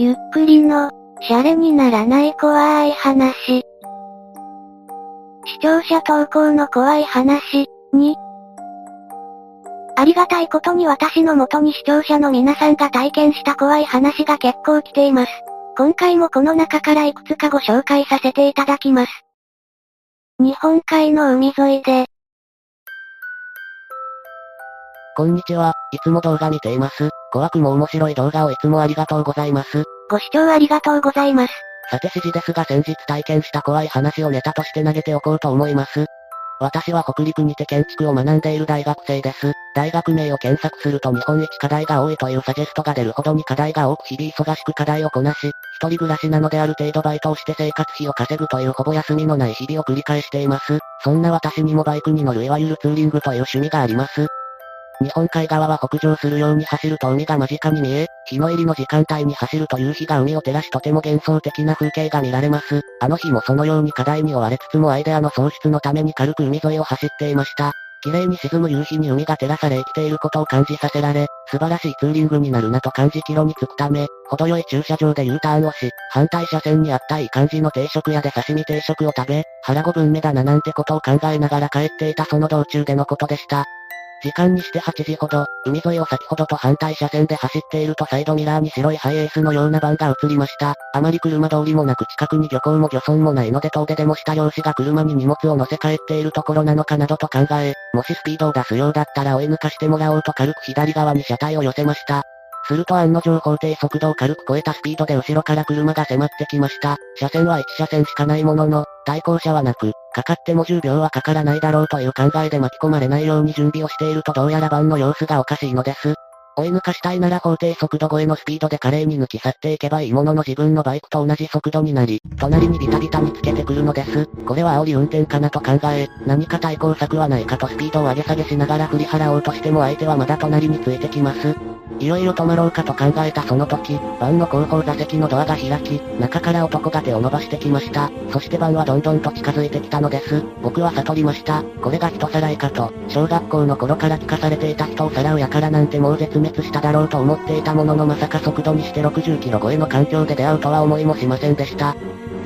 ゆっくりの、シャレにならない怖い話。視聴者投稿の怖い話、に、ありがたいことに私の元に視聴者の皆さんが体験した怖い話が結構来ています。今回もこの中からいくつかご紹介させていただきます。日本海の海沿いで。こんにちは、いつも動画見ています。怖くも面白い動画をいつもありがとうございます。ご視聴ありがとうございます。さて指示ですが先日体験した怖い話をネタとして投げておこうと思います。私は北陸にて建築を学んでいる大学生です。大学名を検索すると日本一課題が多いというサジェストが出るほどに課題が多く日々忙しく課題をこなし、一人暮らしなのである程度バイトをして生活費を稼ぐというほぼ休みのない日々を繰り返しています。そんな私にもバイクに乗るいわゆるツーリングという趣味があります。日本海側は北上するように走ると海が間近に見え、日の入りの時間帯に走ると夕日が海を照らしとても幻想的な風景が見られます。あの日もそのように課題に追われつつもアイデアの創出のために軽く海沿いを走っていました。綺麗に沈む夕日に海が照らされ生きていることを感じさせられ、素晴らしいツーリングになるなと感じキロに着くため、程よい駐車場で U ターンをし、反対車線にあったいい感じの定食屋で刺身定食を食べ、腹5分目だななんてことを考えながら帰っていたその道中でのことでした。時間にして8時ほど、海沿いを先ほどと反対車線で走っているとサイドミラーに白いハイエースのようなバンが映りました。あまり車通りもなく近くに漁港も漁村もないので遠出でもした漁師が車に荷物を乗せ帰っているところなのかなどと考え、もしスピードを出すようだったら追い抜かしてもらおうと軽く左側に車体を寄せました。すると案の定法定速度を軽く超えたスピードで後ろから車が迫ってきました。車線は1車線しかないものの、対向車はなく、かかっても10秒はかからないだろうという考えで巻き込まれないように準備をしているとどうやら番の様子がおかしいのです。追い抜かしたいなら法定速度超えのスピードで華麗に抜き去っていけばいいものの自分のバイクと同じ速度になり、隣にビタビタにつけてくるのです。これは煽り運転かなと考え、何か対抗策はないかとスピードを上げ下げしながら振り払おうとしても相手はまだ隣についてきます。いよいよ止まろうかと考えたその時、バンの後方座席のドアが開き、中から男が手を伸ばしてきました。そしてバンはどんどんと近づいてきたのです。僕は悟りました。これが人さらいかと、小学校の頃から聞かされていた人をさらうやからなんてもう絶滅しただろうと思っていたもののまさか速度にして60キロ超えの環境で出会うとは思いもしませんでした。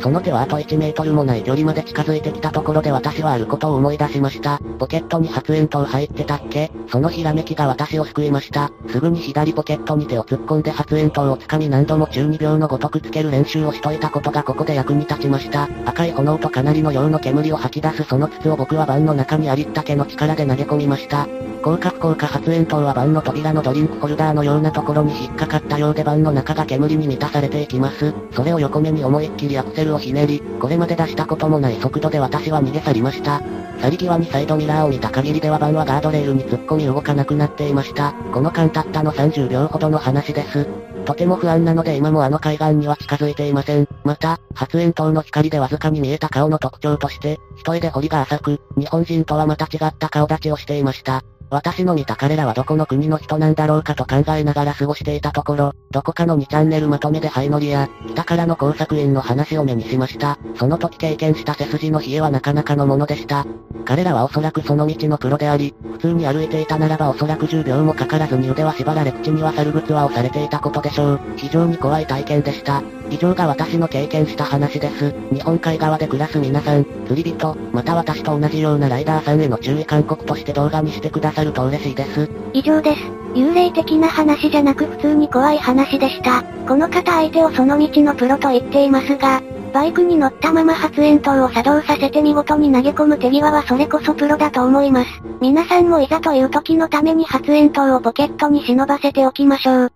その手はあと1メートルもない距離まで近づいてきたところで私はあることを思い出しました。ポケットに発煙筒入ってたっけ？そのひらめきが私を救いました。すぐに左ポケットに手を突っ込んで発煙筒をつかみ何度も中二病のごとくつける練習をしといたことがここで役に立ちました。赤い炎とかなりの量の煙を吐き出すその筒を僕はバンの中にありったけの力で投げ込みました。広角効果発煙筒はバンの扉のドリンクホルダーのようなところに引っかかったようでバンの中が煙に満たされていきます。それを横目に思いっきりアクセルをひねり、これまで出したこともない速度で私は逃げ去りました。去り際にサイドミラーを見た限りではバンはガードレールに突っ込み動かなくなっていました。この間たったの30秒ほどの話です。とても不安なので今もあの海岸には近づいていません。また、発煙筒の光でわずかに見えた顔の特徴として、一重で彫りが浅く、日本人とはまた違った顔立ちをしていました。私の見た彼らはどこの国の人なんだろうかと考えながら過ごしていたところ、どこかの2チャンネルまとめでハイノリや、北からの工作員の話を目にしました。その時経験した背筋の冷えはなかなかのものでした。彼らはおそらくその道のプロであり、普通に歩いていたならばおそらく10秒もかからずに腕は縛られ口には猿物は押されていたことでしょう。非常に怖い体験でした。以上が私の経験した話です。日本海側で暮らす皆さん、釣り人、また私と同じようなライダーさんへの注意勧告として動画にしてくださいると嬉しいです。以上です。幽霊的な話じゃなく普通に怖い話でした。この方相手をその道のプロと言っていますが、バイクに乗ったまま発煙筒を作動させて見事に投げ込む手際はそれこそプロだと思います。皆さんもいざという時のために発煙筒をポケットに忍ばせておきましょう。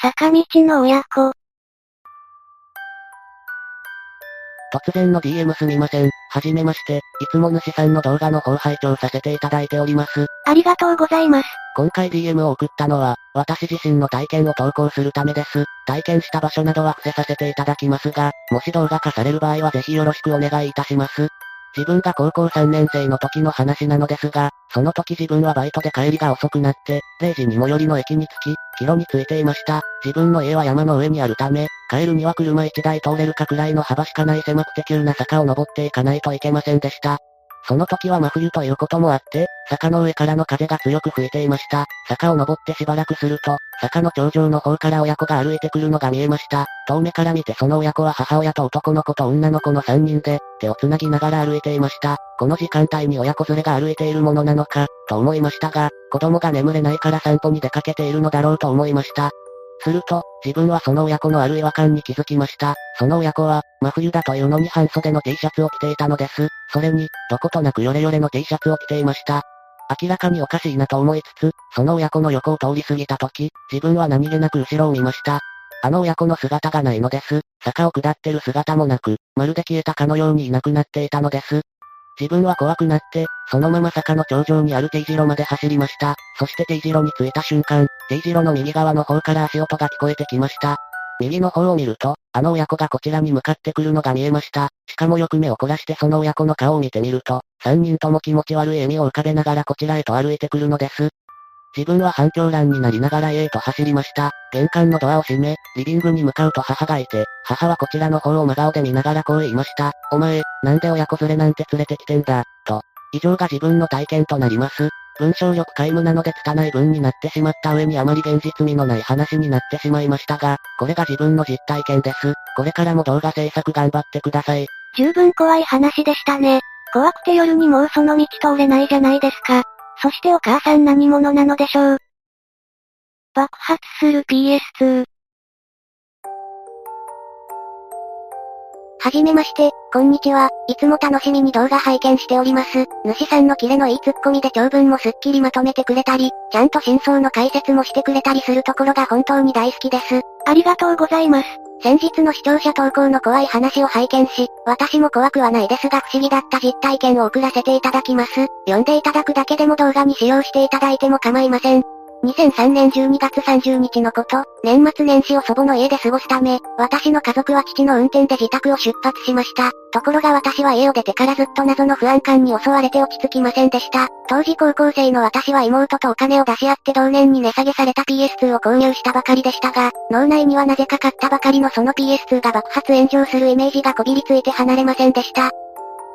坂道の親子。突然の DM すみません。はじめまして、いつも主さんの動画の方拝聴させていただいております。ありがとうございます。今回 DM を送ったのは、私自身の体験を投稿するためです。体験した場所などは伏せさせていただきますが、もし動画化される場合はぜひよろしくお願いいたします。自分が高校3年生の時の話なのですが、その時自分はバイトで帰りが遅くなって、0時に最寄りの駅に着き、キロに着いていました。自分の家は山の上にあるため、帰るには車1台通れるかくらいの幅しかない狭くて急な坂を登っていかないといけませんでした。その時は真冬ということもあって、坂の上からの風が強く吹いていました。坂を登ってしばらくすると、坂の頂上の方から親子が歩いてくるのが見えました。遠目から見てその親子は母親と男の子と女の子の3人で、手を繋ぎながら歩いていました。この時間帯に親子連れが歩いているものなのか、と思いましたが、子供が眠れないから散歩に出かけているのだろうと思いました。すると、自分はその親子のある違和感に気づきました。その親子は、真冬だというのに半袖の T シャツを着ていたのです。それに、どことなくヨレヨレの T シャツを着ていました。明らかにおかしいなと思いつつ、その親子の横を通り過ぎた時、自分は何気なく後ろを見ました。あの親子の姿がないのです。坂を下ってる姿もなく、まるで消えたかのようにいなくなっていたのです。自分は怖くなって、そのまま坂の頂上にある T 字路まで走りました。そして T 字路に着いた瞬間、T 字路の右側の方から足音が聞こえてきました。右の方を見ると、あの親子がこちらに向かってくるのが見えました。しかもよく目を凝らしてその親子の顔を見てみると、三人とも気持ち悪い笑みを浮かべながらこちらへと歩いてくるのです。自分は反響欄になりながら家へと走りました。玄関のドアを閉め、リビングに向かうと母がいて、母はこちらの方を真顔で見ながらこう言いました。お前、なんで親子連れなんて連れてきてんだ、と。以上が自分の体験となります。文章力皆無なので拙い文になってしまった上にあまり現実味のない話になってしまいましたが、これが自分の実体験です。これからも動画制作頑張ってください。十分怖い話でしたね。怖くて夜にもうその道通れないじゃないですか。そしてお母さん何者なのでしょう？爆発する PS2。はじめまして、こんにちは。いつも楽しみに動画拝見しております。主さんのキレのいいツッコミで長文もすっきりまとめてくれたり、ちゃんと真相の解説もしてくれたりするところが本当に大好きです。ありがとうございます。先日の視聴者投稿の怖い話を拝見し、私も怖くはないですが不思議だった実体験を送らせていただきます。読んでいただくだけでも動画に使用していただいても構いません。2003年12月30日のこと、年末年始を祖母の家で過ごすため、私の家族は父の運転で自宅を出発しました。ところが私は家を出てからずっと謎の不安感に襲われて落ち着きませんでした。当時高校生の私は妹とお金を出し合って同年に値下げされた PS2 を購入したばかりでしたが、脳内にはなぜか買ったばかりのその PS2 が爆発炎上するイメージがこびりついて離れませんでした。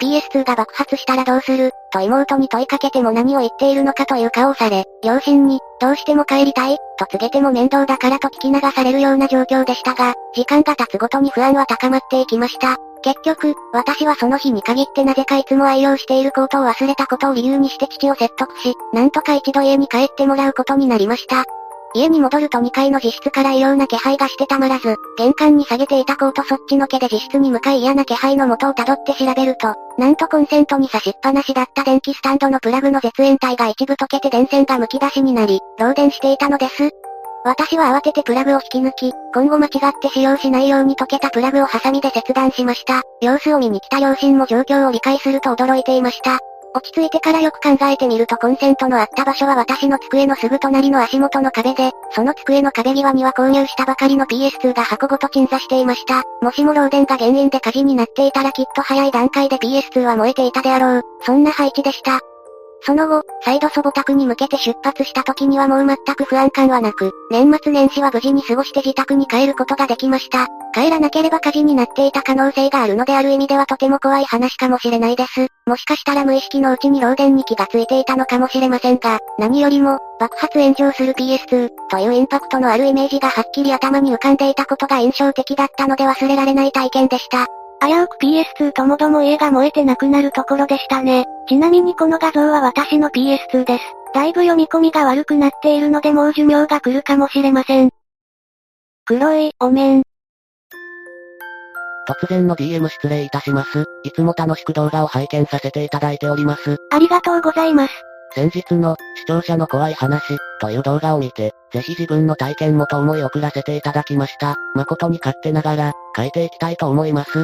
PS2 が爆発したらどうすると妹に問いかけても何を言っているのかという顔をされ、両親に、どうしても帰りたい、と告げても面倒だからと聞き流されるような状況でしたが、時間が経つごとに不安は高まっていきました。結局、私はその日に限ってなぜかいつも愛用しているコートを忘れたことを理由にして父を説得し、なんとか一度家に帰ってもらうことになりました。家に戻ると2階の自室から異様な気配がしてたまらず、玄関に下げていたコートそっちのけで自室に向かい嫌な気配の元をたどって調べると、なんとコンセントに差しっぱなしだった電気スタンドのプラグの絶縁体が一部溶けて電線が剥き出しになり、漏電していたのです。私は慌ててプラグを引き抜き、今後間違って使用しないように溶けたプラグをハサミで切断しました。様子を見に来た両親も状況を理解すると驚いていました。落ち着いてからよく考えてみるとコンセントのあった場所は私の机のすぐ隣の足元の壁で、その机の壁際には購入したばかりの PS2 が箱ごと鎮座していました。もしも漏電が原因で火事になっていたらきっと早い段階で PS2 は燃えていたであろう。そんな配置でした。その後、再度祖母宅に向けて出発した時にはもう全く不安感はなく、年末年始は無事に過ごして自宅に帰ることができました。帰らなければ火事になっていた可能性があるのである意味ではとても怖い話かもしれないです。もしかしたら無意識のうちに漏電に気がついていたのかもしれませんが、何よりも、爆発炎上する PS2 というインパクトのあるイメージがはっきり頭に浮かんでいたことが印象的だったので忘れられない体験でした。危うく PS2 ともども家が燃えてなくなるところでしたね。ちなみにこの画像は私の PS2 です。だいぶ読み込みが悪くなっているのでもう寿命が来るかもしれません。黒い、お面。突然の DM 失礼いたします。いつも楽しく動画を拝見させていただいております。ありがとうございます。先日の、視聴者の怖い話、という動画を見て、ぜひ自分の体験もと思い送らせていただきました。誠に勝手ながら、書いていきたいと思います。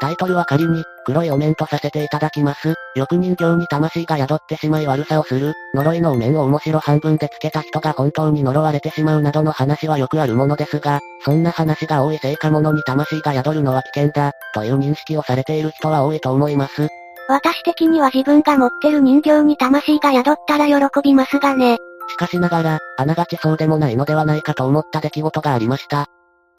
タイトルは仮に、黒いお面とさせていただきます。よく人形に魂が宿ってしまい悪さをする、呪いのお面を面白半分でつけた人が本当に呪われてしまうなどの話はよくあるものですが、そんな話が多い成果物に魂が宿るのは危険だ、という認識をされている人は多いと思います。私的には自分が持ってる人形に魂が宿ったら喜びますがね。しかしながら、あながちそうでもないのではないかと思った出来事がありました。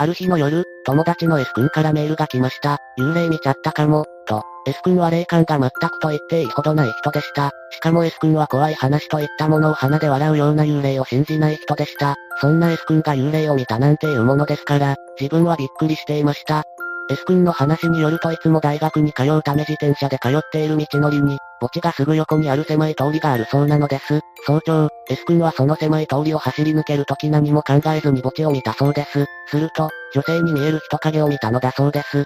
ある日の夜、友達の S 君からメールが来ました。幽霊見ちゃったかも、と。S 君は霊感が全くと言っていいほどない人でした。しかも S 君は怖い話といったものを鼻で笑うような幽霊を信じない人でした。そんな S 君が幽霊を見たなんていうものですから、自分はびっくりしていました。S 君の話によるといつも大学に通うため自転車で通っている道のりに、墓地がすぐ横にある狭い通りがあるそうなのです。早朝、S 君はその狭い通りを走り抜けるとき何も考えずに墓地を見たそうです。すると、女性に見える人影を見たのだそうです。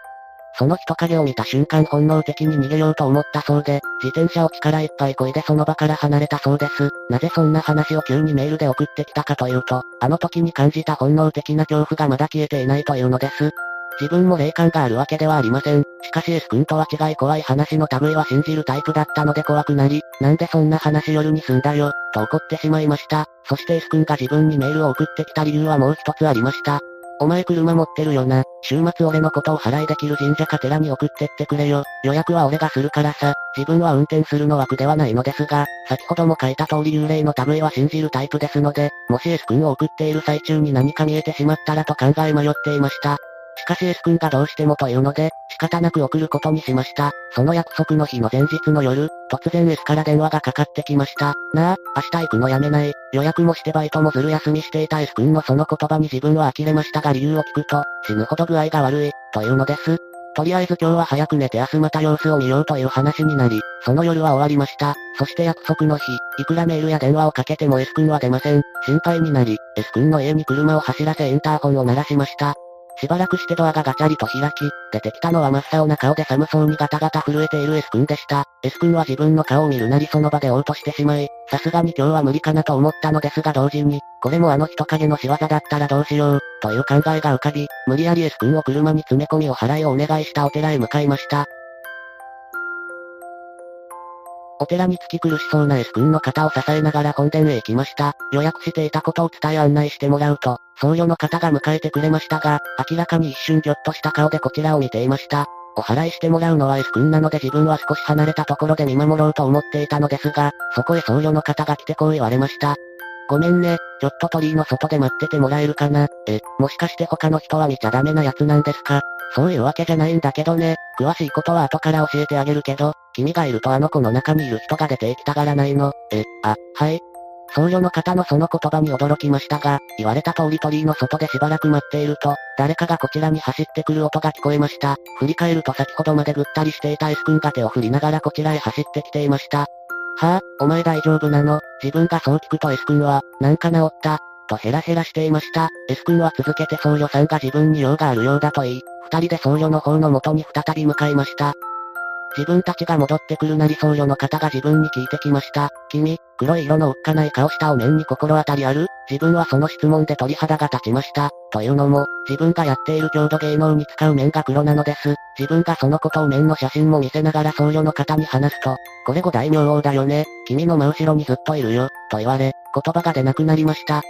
その人影を見た瞬間本能的に逃げようと思ったそうで、自転車を力いっぱい漕いでその場から離れたそうです。なぜそんな話を急にメールで送ってきたかというと、あの時に感じた本能的な恐怖がまだ消えていないというのです。自分も霊感があるわけではありません。しかし S 君とは違い怖い話の類は信じるタイプだったので怖くなり、なんでそんな話夜に済んだよ、と怒ってしまいました。そして S 君が自分にメールを送ってきた理由はもう一つありました。お前車持ってるよな。週末俺のことを払いできる神社か寺に送ってってくれよ。予約は俺がするからさ。自分は運転するのは苦ではないのですが、先ほども書いた通り幽霊の類は信じるタイプですので、もし S 君を送っている最中に何か見えてしまったらと考え迷っていました。しかし S 君がどうしてもというので、仕方なく送ることにしました。その約束の日の前日の夜、突然 S から電話がかかってきました。なあ、明日行くのやめない。予約もしてバイトもずる休みしていた S 君のその言葉に自分は呆れましたが理由を聞くと、死ぬほど具合が悪い、というのです。とりあえず今日は早く寝て明日また様子を見ようという話になり、その夜は終わりました。そして約束の日、いくらメールや電話をかけても S 君は出ません。心配になり、S 君の家に車を走らせインターホンを鳴らしました。しばらくしてドアがガチャリと開き、出てきたのは真っ青な顔で寒そうにガタガタ震えている S 君でした。S 君は自分の顔を見るなりその場で嘔吐してしまい、さすがに今日は無理かなと思ったのですが同時に、これもあの人影の仕業だったらどうしよう、という考えが浮かび、無理やり S 君を車に詰め込みお払いをお願いしたお寺へ向かいました。お寺に着き苦しそうな S 君の肩を支えながら本殿へ行きました。予約していたことを伝え案内してもらうと、僧侶の方が迎えてくれましたが、明らかに一瞬ぎょっとした顔でこちらを見ていました。お払いしてもらうのは S 君なので自分は少し離れたところで見守ろうと思っていたのですが、そこへ僧侶の方が来てこう言われました。ごめんね、ちょっと鳥居の外で待っててもらえるかな。え、もしかして他の人は見ちゃダメなやつなんですかそういうわけじゃないんだけどね。詳しいことは後から教えてあげるけど、君がいるとあの子の中にいる人が出て行きたがらないの。え、あ、はい。僧侶の方のその言葉に驚きましたが、言われた通り鳥居の外でしばらく待っていると、誰かがこちらに走ってくる音が聞こえました。振り返ると先ほどまでぐったりしていた S 君が手を振りながらこちらへ走ってきていました。はぁ、あ、お前大丈夫なの？自分がそう聞くと S 君は、なんか治った、とヘラヘラしていました。S 君は続けて僧侶さんが自分に用があるようだと言い、二人で僧侶の方の元に再び向かいました。自分たちが戻ってくるなり僧侶の方が自分に聞いてきました。君、黒い色のおっかない顔したお面に心当たりある？自分はその質問で鳥肌が立ちました。というのも、自分がやっている郷土芸能に使う面が黒なのです。自分がそのことを面の写真も見せながら僧侶の方に話すと、これ五大名王だよね。君の真後ろにずっといるよ。と言われ、言葉が出なくなりました。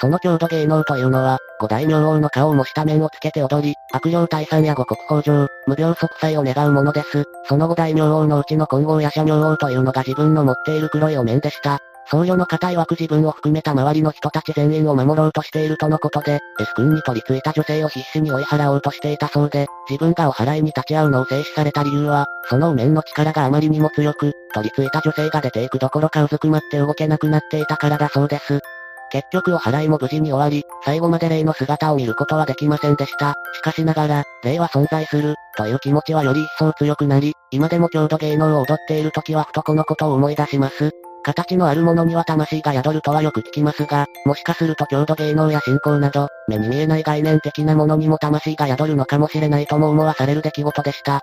その郷土芸能というのは、五大名王の顔を模した面をつけて踊り、悪霊退散や五穀豊穣、無病息災を願うものです。その五大名王のうちの金剛や社名王というのが自分の持っている黒いお面でした。僧侶の方曰く自分を含めた周りの人たち全員を守ろうとしているとのことで、S 君に取り付いた女性を必死に追い払おうとしていたそうで、自分がお払いに立ち会うのを制止された理由は、そのお面の力があまりにも強く、取り付いた女性が出ていくどころかうずくまって動けなくなっていたからだそうです。結局お払いも無事に終わり、最後まで霊の姿を見ることはできませんでした。しかしながら、霊は存在する、という気持ちはより一層強くなり、今でも郷土芸能を踊っている時はふとこのことを思い出します。形のあるものには魂が宿るとはよく聞きますが、もしかすると郷土芸能や信仰など、目に見えない概念的なものにも魂が宿るのかもしれないとも思わされる出来事でした。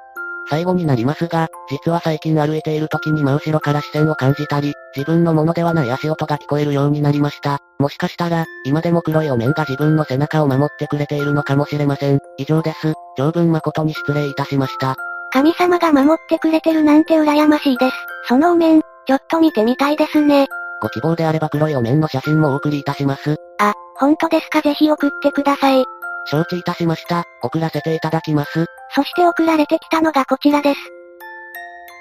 最後になりますが、実は最近歩いている時に真後ろから視線を感じたり、自分のものではない足音が聞こえるようになりました。もしかしたら、今でも黒いお面が自分の背中を守ってくれているのかもしれません。以上です。長文誠に失礼いたしました。神様が守ってくれてるなんて羨ましいです。そのお面、ちょっと見てみたいですね。ご希望であれば黒いお面の写真もお送りいたします。あ、本当ですか？ぜひ送ってください。承知いたしました。送らせていただきます。そして送られてきたのがこちらです。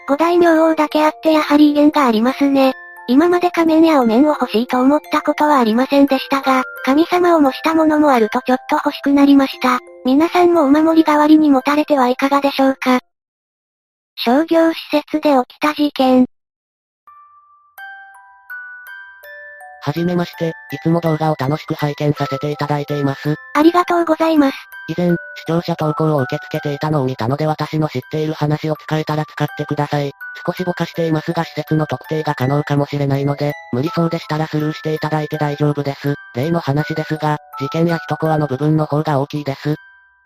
五大名王だけあってやはり威厳がありますね。今まで仮面やお面を欲しいと思ったことはありませんでしたが、神様を模したものもあるとちょっと欲しくなりました。皆さんもお守り代わりに持たれてはいかがでしょうか商業施設で起きた事件。はじめまして、いつも動画を楽しく拝見させていただいています。ありがとうございます。以前、視聴者投稿を受け付けていたのを見たので私の知っている話を使えたら使ってください。少しぼかしていますが施設の特定が可能かもしれないので、無理そうでしたらスルーしていただいて大丈夫です。例の話ですが、事件や一コアの部分の方が大きいです。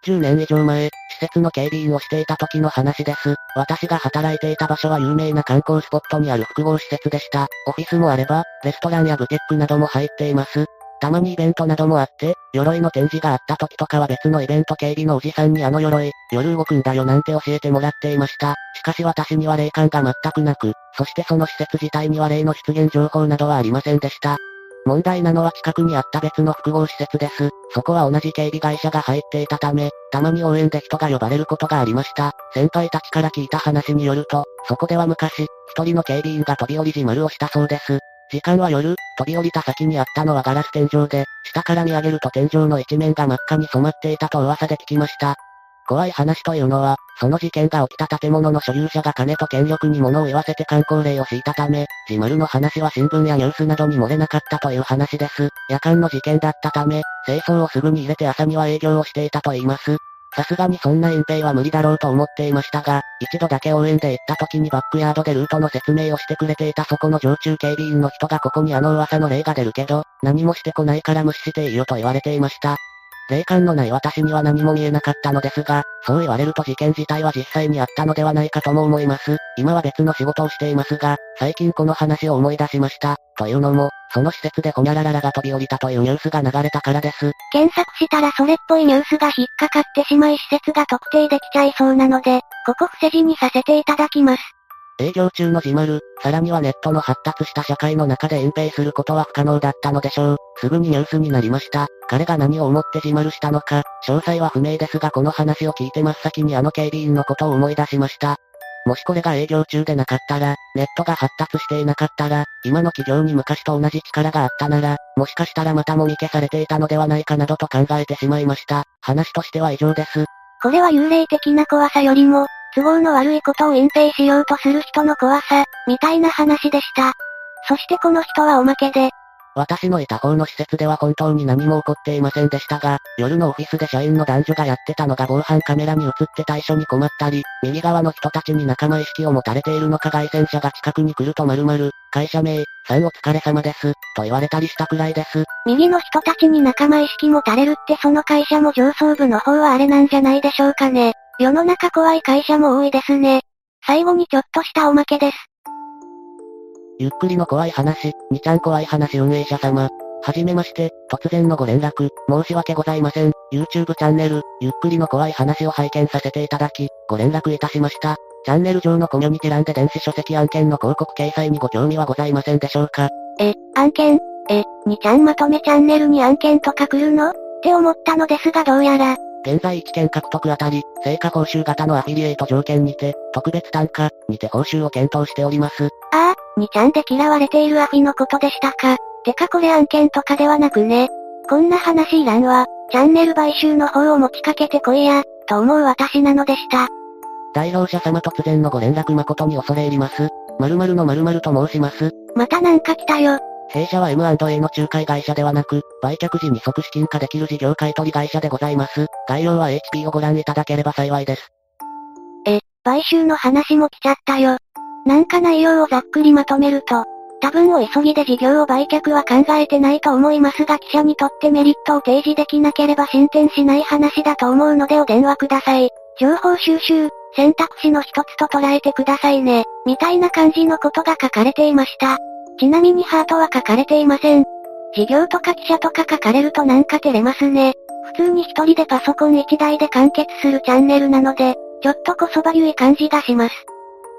10年以上前、施設の警備員をしていた時の話です。私が働いていた場所は有名な観光スポットにある複合施設でした。オフィスもあれば、レストランやブティックなども入っています。たまにイベントなどもあって、鎧の展示があった時とかは別のイベント警備のおじさんにあの鎧、夜動くんだよなんて教えてもらっていました。しかし私には霊感が全くなく、そしてその施設自体には霊の出現情報などはありませんでした。問題なのは近くにあった別の複合施設です。そこは同じ警備会社が入っていたため、たまに応援で人が呼ばれることがありました。先輩たちから聞いた話によると、そこでは昔、一人の警備員が飛び降り自丸をしたそうです。時間は夜、飛び降りた先にあったのはガラス天井で、下から見上げると天井の一面が真っ赤に染まっていたと噂で聞きました。怖い話というのは、その事件が起きた建物の所有者が金と権力に物を言わせて観光令を敷いたため、自丸の話は新聞やニュースなどに漏れなかったという話です。夜間の事件だったため、清掃をすぐに入れて朝には営業をしていたと言います。さすがにそんな隠蔽は無理だろうと思っていましたが、一度だけ応援で行った時にバックヤードでルートの説明をしてくれていたそこの常駐警備員の人がここにあの噂の霊が出るけど、何もしてこないから無視していいよと言われていました。霊感のない私には何も見えなかったのですが、そう言われると事件自体は実際にあったのではないかとも思います。今は別の仕事をしていますが、最近この話を思い出しました。というのも、その施設でホニャラララが飛び降りたというニュースが流れたからです。検索したらそれっぽいニュースが引っかかってしまい施設が特定できちゃいそうなので、ここ伏せ字にさせていただきます。営業中の自丸、さらにはネットの発達した社会の中で隠蔽することは不可能だったのでしょう。すぐにニュースになりました。彼が何を思って自丸したのか、詳細は不明ですがこの話を聞いて真っ先にあの警備員のことを思い出しました。もしこれが営業中でなかったら、ネットが発達していなかったら、今の企業に昔と同じ力があったなら、もしかしたらまたもみ消されていたのではないかなどと考えてしまいました。話としては以上です。これは幽霊的な怖さよりも、都合の悪いことを隠蔽しようとする人の怖さ、みたいな話でした。そしてこの人はおまけで、私のいた方の施設では本当に何も起こっていませんでしたが、夜のオフィスで社員の男女がやってたのが防犯カメラに映って対処に困ったり、右側の人たちに仲間意識を持たれているのか外線車が近くに来ると〇〇、会社名、さんお疲れ様です、と言われたりしたくらいです。右の人たちに仲間意識持たれるってその会社も上層部の方はあれなんじゃないでしょうかね。世の中怖い会社も多いですね。最後にちょっとしたおまけです。ゆっくりの怖い話、にちゃん怖い話運営者様。はじめまして、突然のご連絡、申し訳ございません。YouTube チャンネル、ゆっくりの怖い話を拝見させていただき、ご連絡いたしました。チャンネル上のコミュニティ欄で電子書籍案件の広告掲載にご興味はございませんでしょうか？え、案件？え、にちゃんまとめチャンネルに案件とか来るの？って思ったのですがどうやら、現在1件獲得あたり、成果報酬型のアフィリエイト条件にて、特別単価、にて報酬を検討しております。ああ、にちゃんで嫌われているアフィのことでしたか。てかこれ案件とかではなくね。こんな話いらんわ。チャンネル買収の方を持ちかけてこいや、と思う私なのでした。代表者様突然のご連絡誠に恐れ入ります。〇〇の〇〇と申します。またなんか来たよ。弊社は M&A の仲介会社ではなく、売却時に即資金化できる事業買取会社でございます。概要は HP をご覧いただければ幸いです。え、買収の話も来ちゃったよ。なんか内容をざっくりまとめると、多分お急ぎで事業を売却は考えてないと思いますが記者にとってメリットを提示できなければ進展しない話だと思うのでお電話ください。情報収集、選択肢の一つと捉えてくださいね。みたいな感じのことが書かれていました。ちなみにハートは書かれていません。事業とか記者とか書かれるとなんか照れますね。普通に一人でパソコン一台で完結するチャンネルなので、ちょっとこそばゆい感じがします。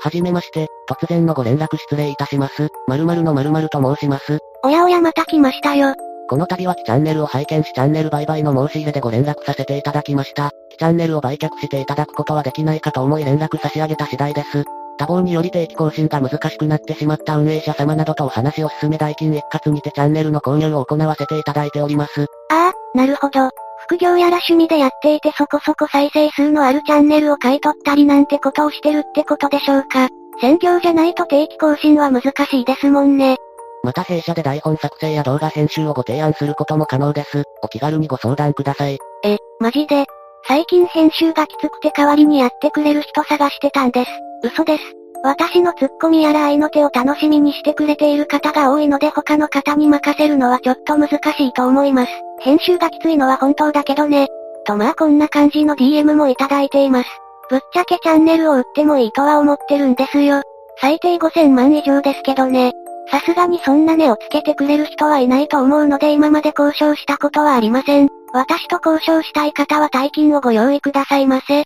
はじめまして、突然のご連絡失礼いたします。〇〇の〇〇と申します。おやおやまた来ましたよ。この度はキチャンネルを拝見しチャンネル売買の申し入れでご連絡させていただきました。キチャンネルを売却していただくことはできないかと思い連絡差し上げた次第です。多忙により定期更新が難しくなってしまった運営者様などとお話を進め代金一括にてチャンネルの購入を行わせていただいております。ああ、なるほど。副業やら趣味でやっていてそこそこ再生数のあるチャンネルを買い取ったりなんてことをしてるってことでしょうか。専業じゃないと定期更新は難しいですもんね。また弊社で台本作成や動画編集をご提案することも可能です。お気軽にご相談ください。え、マジで最近編集がきつくて代わりにやってくれる人探してたんです。嘘です。私のツッコミやら愛の手を楽しみにしてくれている方が多いので他の方に任せるのはちょっと難しいと思います。編集がきついのは本当だけどね。とまあこんな感じの DM もいただいています。ぶっちゃけチャンネルを売ってもいいとは思ってるんですよ。最低5000万以上ですけどね。さすがにそんな値をつけてくれる人はいないと思うので今まで交渉したことはありません。私と交渉したい方は大金をご用意くださいませ。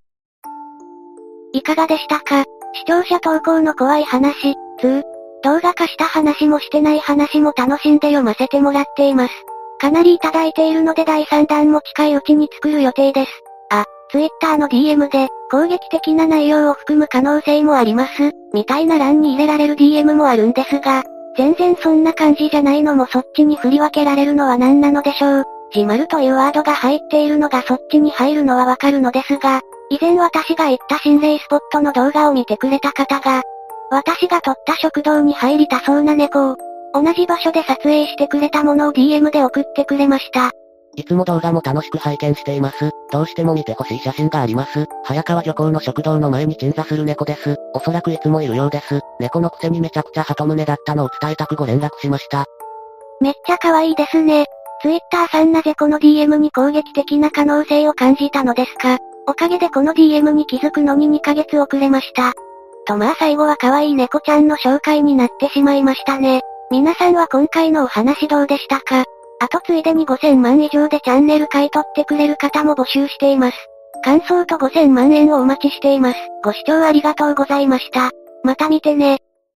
いかがでしたか？視聴者投稿の怖い話、2。動画化した話もしてない話も楽しんで読ませてもらっています。かなりいただいているので第3弾も近いうちに作る予定です。あ、Twitter の DM で、攻撃的な内容を含む可能性もあります、みたいな欄に入れられる DM もあるんですが、全然そんな感じじゃないのもそっちに振り分けられるのは何なのでしょう。自丸というワードが入っているのがそっちに入るのはわかるのですが、以前私が行った心霊スポットの動画を見てくれた方が、私が撮った食堂に入りたそうな猫を、同じ場所で撮影してくれたものを DM で送ってくれました。いつも動画も楽しく拝見しています。どうしても見てほしい写真があります。早川漁港の食堂の前に鎮座する猫です。おそらくいつもいるようです。猫のくせにめちゃくちゃ鳩胸だったのを伝えたくご連絡しました。めっちゃ可愛いですね。ツイッターさんなぜこの DM に攻撃的な可能性を感じたのですか？おかげでこの DM に気づくのに2ヶ月遅れました。とまあ最後は可愛い猫ちゃんの紹介になってしまいましたね。皆さんは今回のお話どうでしたか？あとついでに5000万以上でチャンネル買い取ってくれる方も募集しています。感想と5000万円をお待ちしています。ご視聴ありがとうございました。また見てね。